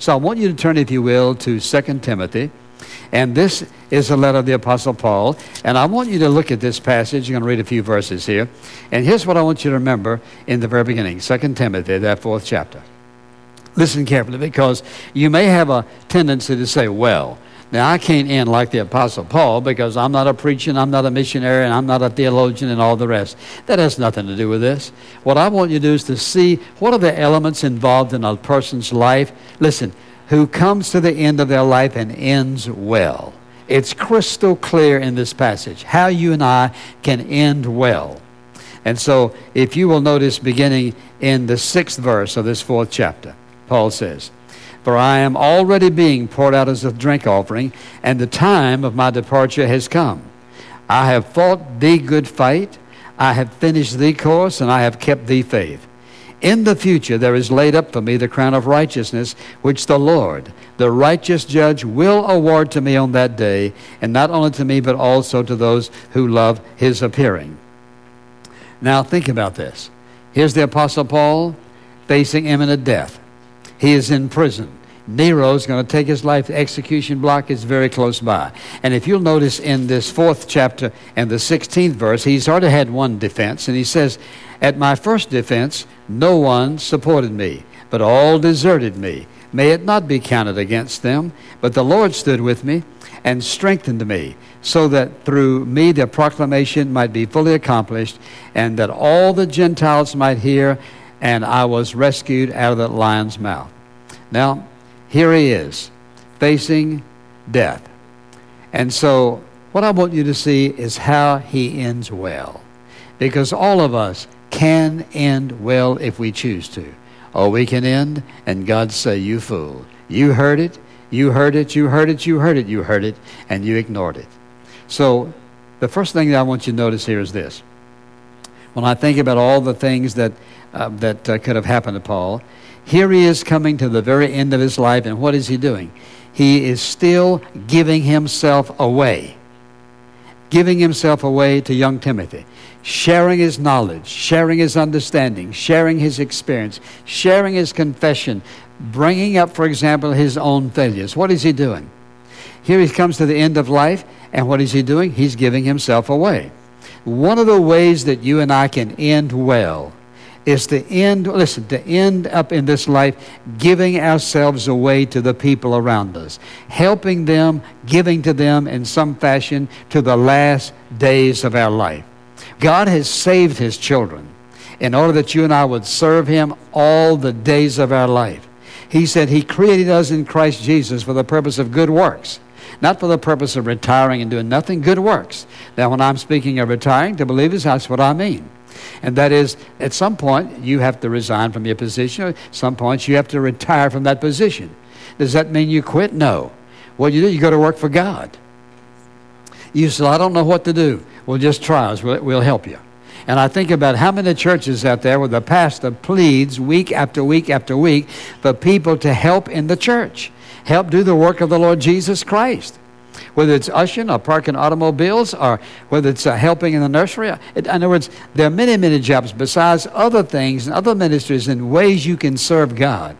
So I want you to turn, if you will, to 2 Timothy. And this is a letter of the Apostle Paul. And I want you to look at this passage. I'm going to read a few verses here. And here's what I want you to remember in the very beginning 2 Timothy, that fourth chapter. Listen carefully because you may have a tendency to say, well, now, I can't end like the Apostle Paul because I'm not a preacher, I'm not a missionary, and I'm not a theologian, and all the rest. That has nothing to do with this. What I want you to do is to see what are the elements involved in a person's life. Listen, who comes to the end of their life and ends well. It's crystal clear in this passage how you and I can end well. And so, if you will notice, beginning in the sixth verse of this fourth chapter, Paul says, For I am already being poured out as a drink offering, and the time of my departure has come. I have fought the good fight, I have finished the course, and I have kept the faith. In the future there is laid up for me the crown of righteousness, which the Lord, the righteous judge, will award to me on that day, and not only to me, but also to those who love his appearing. Now think about this. Here's the Apostle Paul facing imminent death. He is in prison. Nero is going to take his life. The execution block is very close by. And if you'll notice in this fourth chapter and the 16th verse, he's already had one defense, and he says, At my first defense, no one supported me, but all deserted me. May it not be counted against them, but the Lord stood with me and strengthened me, so that through me the proclamation might be fully accomplished, and that all the Gentiles might hear and I was rescued out of the lion's mouth. Now, here he is, facing death. And so, what I want you to see is how he ends well. Because all of us can end well if we choose to. Or we can end and God say, You fool. You heard it, you heard it, you heard it, you heard it, you heard it, and you ignored it. So, the first thing that I want you to notice here is this. When I think about all the things that uh, that uh, could have happened to Paul. Here he is coming to the very end of his life, and what is he doing? He is still giving himself away. Giving himself away to young Timothy, sharing his knowledge, sharing his understanding, sharing his experience, sharing his confession, bringing up, for example, his own failures. What is he doing? Here he comes to the end of life, and what is he doing? He's giving himself away. One of the ways that you and I can end well is to end, listen, to end up in this life giving ourselves away to the people around us, helping them, giving to them in some fashion to the last days of our life. God has saved His children in order that you and I would serve Him all the days of our life. He said He created us in Christ Jesus for the purpose of good works not for the purpose of retiring and doing nothing, good works. Now, when I'm speaking of retiring to believers, that's what I mean. And that is, at some point, you have to resign from your position. At some points, you have to retire from that position. Does that mean you quit? No. What you do, you go to work for God. You say, I don't know what to do. Well, just try us. We'll, we'll help you. And I think about how many churches out there where the pastor pleads week after week after week for people to help in the church, help do the work of the Lord Jesus Christ whether it's ushering or parking automobiles or whether it's uh, helping in the nursery. in other words, there are many, many jobs besides other things and other ministries and ways you can serve God.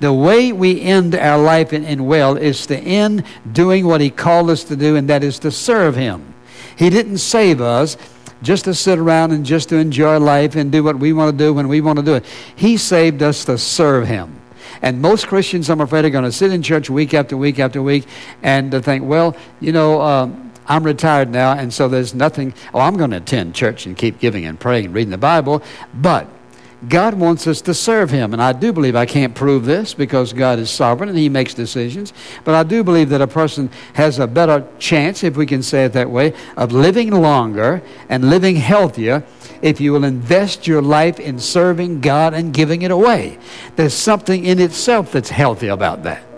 The way we end our life in, in well is to end doing what He called us to do, and that is to serve Him. He didn't save us just to sit around and just to enjoy life and do what we want to do when we want to do it. He saved us to serve Him. And most Christians, I'm afraid, are going to sit in church week after week after week and to think, well, you know, um, I'm retired now, and so there's nothing. Oh, I'm going to attend church and keep giving and praying and reading the Bible. But God wants us to serve Him. And I do believe I can't prove this because God is sovereign and He makes decisions. But I do believe that a person has a better chance, if we can say it that way, of living longer and living healthier if you will invest your life in serving God and giving it away. There's something in itself that's healthy about that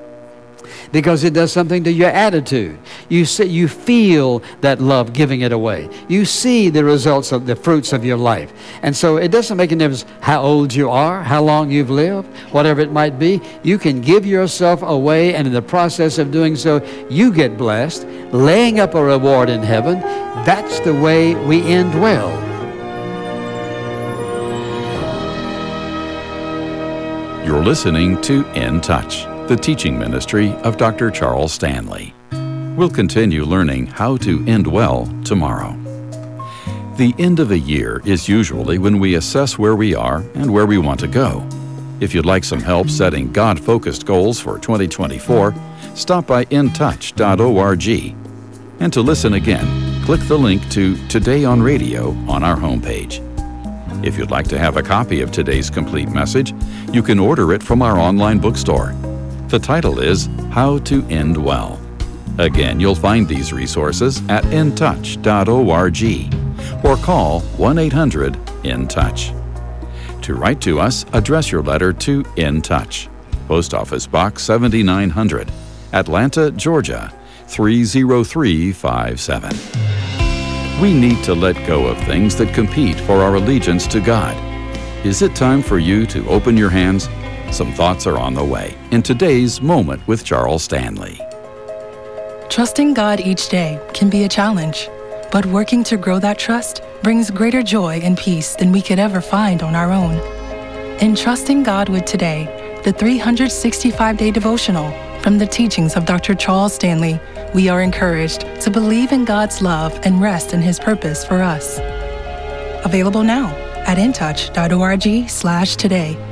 because it does something to your attitude. You see, you feel that love giving it away. You see the results of the fruits of your life. And so it doesn't make a difference how old you are, how long you've lived, whatever it might be. You can give yourself away, and in the process of doing so, you get blessed, laying up a reward in heaven. That's the way we end well. You're listening to In Touch. The teaching ministry of Dr. Charles Stanley. We'll continue learning how to end well tomorrow. The end of a year is usually when we assess where we are and where we want to go. If you'd like some help setting God focused goals for 2024, stop by intouch.org. And to listen again, click the link to Today on Radio on our homepage. If you'd like to have a copy of today's complete message, you can order it from our online bookstore. The title is How to End Well. Again, you'll find these resources at intouch.org or call 1 800 InTouch. To write to us, address your letter to In Touch, Post Office Box 7900, Atlanta, Georgia 30357. We need to let go of things that compete for our allegiance to God. Is it time for you to open your hands? Some thoughts are on the way in today's Moment with Charles Stanley. Trusting God each day can be a challenge, but working to grow that trust brings greater joy and peace than we could ever find on our own. In Trusting God with Today, the 365 day devotional from the teachings of Dr. Charles Stanley, we are encouraged to believe in God's love and rest in His purpose for us. Available now at intouch.org/today.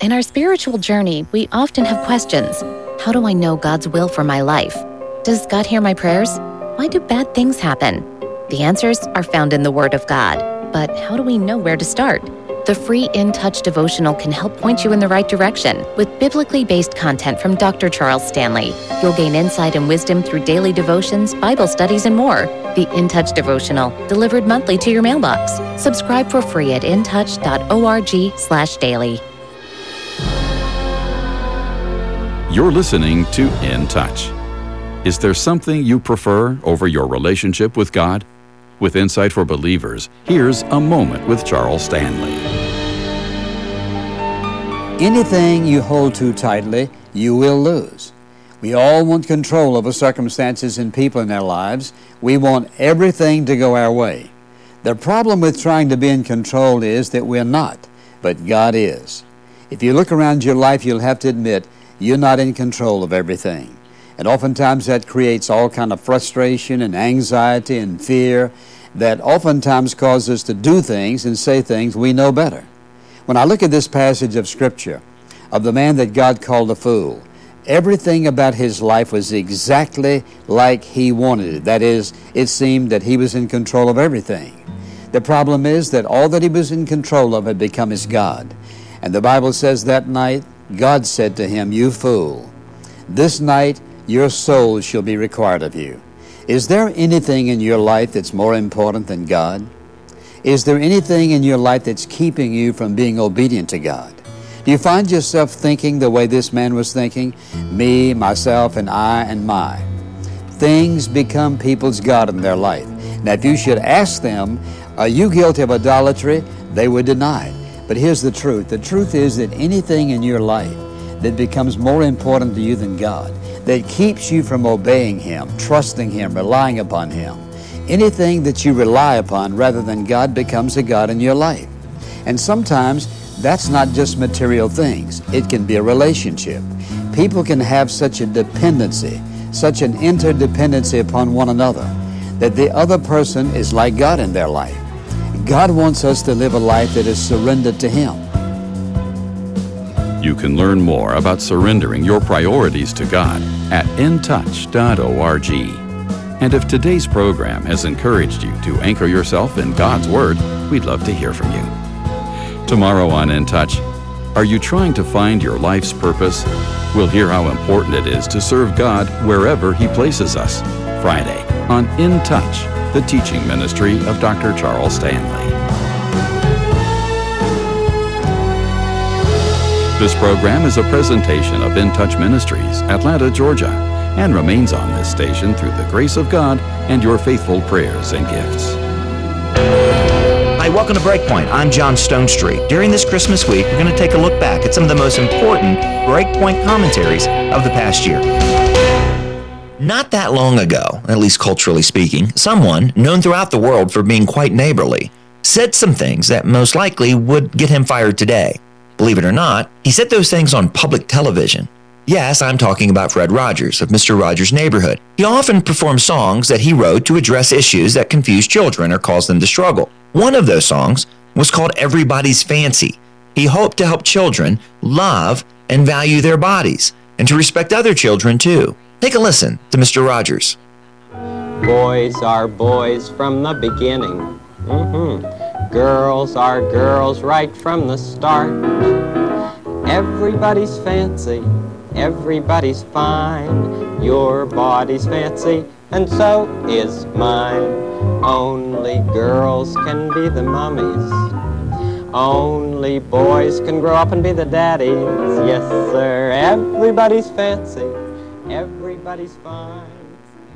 In our spiritual journey, we often have questions. How do I know God's will for my life? Does God hear my prayers? Why do bad things happen? The answers are found in the Word of God. But how do we know where to start? The free In Touch devotional can help point you in the right direction with biblically based content from Dr. Charles Stanley. You'll gain insight and wisdom through daily devotions, Bible studies, and more. The In Touch devotional, delivered monthly to your mailbox. Subscribe for free at intouch.org/daily. You're listening to In Touch. Is there something you prefer over your relationship with God? With Insight for Believers, here's a moment with Charles Stanley. Anything you hold too tightly, you will lose. We all want control over circumstances and people in our lives. We want everything to go our way. The problem with trying to be in control is that we're not, but God is. If you look around your life, you'll have to admit you're not in control of everything. And oftentimes that creates all kind of frustration and anxiety and fear that oftentimes causes us to do things and say things we know better. When I look at this passage of Scripture of the man that God called a fool, everything about his life was exactly like he wanted it. That is, it seemed that he was in control of everything. The problem is that all that he was in control of had become his God. And the Bible says that night, God said to him, You fool, this night your soul shall be required of you. Is there anything in your life that's more important than God? Is there anything in your life that's keeping you from being obedient to God? Do you find yourself thinking the way this man was thinking? Me, myself, and I, and my. Things become people's God in their life. Now, if you should ask them, Are you guilty of idolatry? they would deny it. But here's the truth the truth is that anything in your life that becomes more important to you than God, that keeps you from obeying Him, trusting Him, relying upon Him. Anything that you rely upon rather than God becomes a God in your life. And sometimes that's not just material things, it can be a relationship. People can have such a dependency, such an interdependency upon one another, that the other person is like God in their life. God wants us to live a life that is surrendered to Him. You can learn more about surrendering your priorities to God at intouch.org. And if today's program has encouraged you to anchor yourself in God's Word, we'd love to hear from you. Tomorrow on In Touch, are you trying to find your life's purpose? We'll hear how important it is to serve God wherever He places us. Friday on In Touch, the teaching ministry of Dr. Charles Stanley. This program is a presentation of In Touch Ministries, Atlanta, Georgia, and remains on this station through the grace of God and your faithful prayers and gifts. Hi, welcome to Breakpoint. I'm John Stonestreet. During this Christmas week, we're going to take a look back at some of the most important Breakpoint commentaries of the past year. Not that long ago, at least culturally speaking, someone, known throughout the world for being quite neighborly, said some things that most likely would get him fired today. Believe it or not, he said those things on public television. Yes, I'm talking about Fred Rogers of Mr. Rogers' Neighborhood. He often performed songs that he wrote to address issues that confuse children or cause them to struggle. One of those songs was called Everybody's Fancy. He hoped to help children love and value their bodies and to respect other children too. Take a listen to Mr. Rogers. Boys are boys from the beginning. Mm-hmm. Girls are girls right from the start. Everybody's fancy, everybody's fine. Your body's fancy, and so is mine. Only girls can be the mummies. Only boys can grow up and be the daddies. Yes, sir. Everybody's fancy, everybody's fine.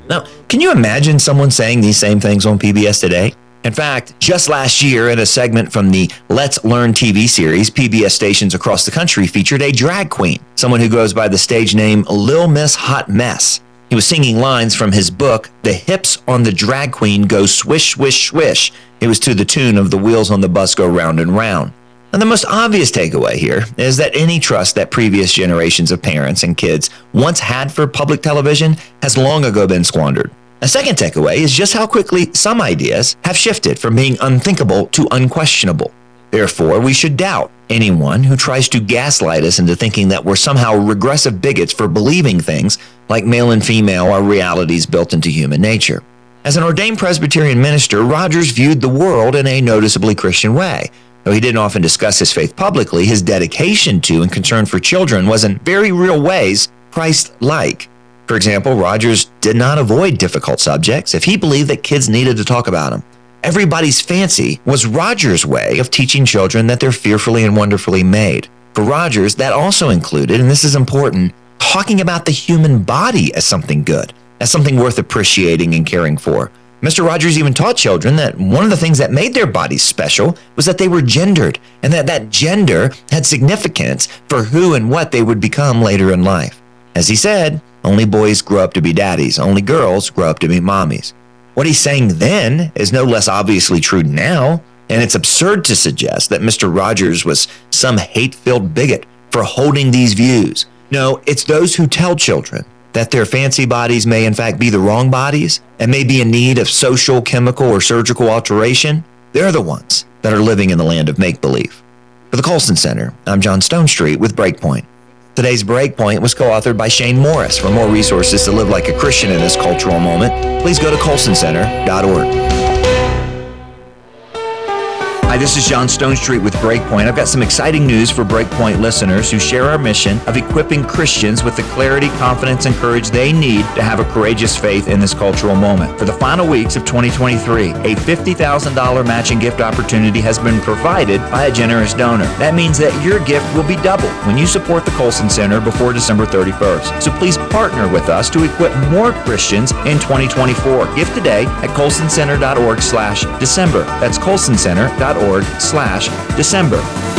Now, can you imagine someone saying these same things on PBS today? In fact, just last year, in a segment from the Let's Learn TV series, PBS stations across the country featured a drag queen, someone who goes by the stage name Lil Miss Hot Mess. He was singing lines from his book, The Hips on the Drag Queen Go Swish, Swish, Swish. It was to the tune of The Wheels on the Bus Go Round and Round. And the most obvious takeaway here is that any trust that previous generations of parents and kids once had for public television has long ago been squandered. A second takeaway is just how quickly some ideas have shifted from being unthinkable to unquestionable. Therefore, we should doubt anyone who tries to gaslight us into thinking that we're somehow regressive bigots for believing things like male and female are realities built into human nature. As an ordained Presbyterian minister, Rogers viewed the world in a noticeably Christian way. Though he didn't often discuss his faith publicly, his dedication to and concern for children was in very real ways Christ like. For example, Rogers did not avoid difficult subjects if he believed that kids needed to talk about them. Everybody's fancy was Rogers' way of teaching children that they're fearfully and wonderfully made. For Rogers, that also included, and this is important, talking about the human body as something good, as something worth appreciating and caring for. Mr. Rogers even taught children that one of the things that made their bodies special was that they were gendered and that that gender had significance for who and what they would become later in life. As he said, only boys grow up to be daddies, only girls grow up to be mommies. What he's saying then is no less obviously true now, and it's absurd to suggest that Mr. Rogers was some hate filled bigot for holding these views. No, it's those who tell children that their fancy bodies may in fact be the wrong bodies and may be in need of social, chemical, or surgical alteration. They're the ones that are living in the land of make believe. For the Colson Center, I'm John Stonestreet with Breakpoint. Today's Breakpoint was co authored by Shane Morris. For more resources to live like a Christian in this cultural moment, please go to colsoncenter.org. Hi, this is John Stonestreet with Breakpoint. I've got some exciting news for Breakpoint listeners who share our mission of equipping Christians with the clarity, confidence, and courage they need to have a courageous faith in this cultural moment. For the final weeks of 2023, a $50,000 matching gift opportunity has been provided by a generous donor. That means that your gift will be doubled when you support the Colson Center before December 31st. So please partner with us to equip more Christians in 2024. Give today at colsoncenter.org slash December. That's colsoncenter.org slash December.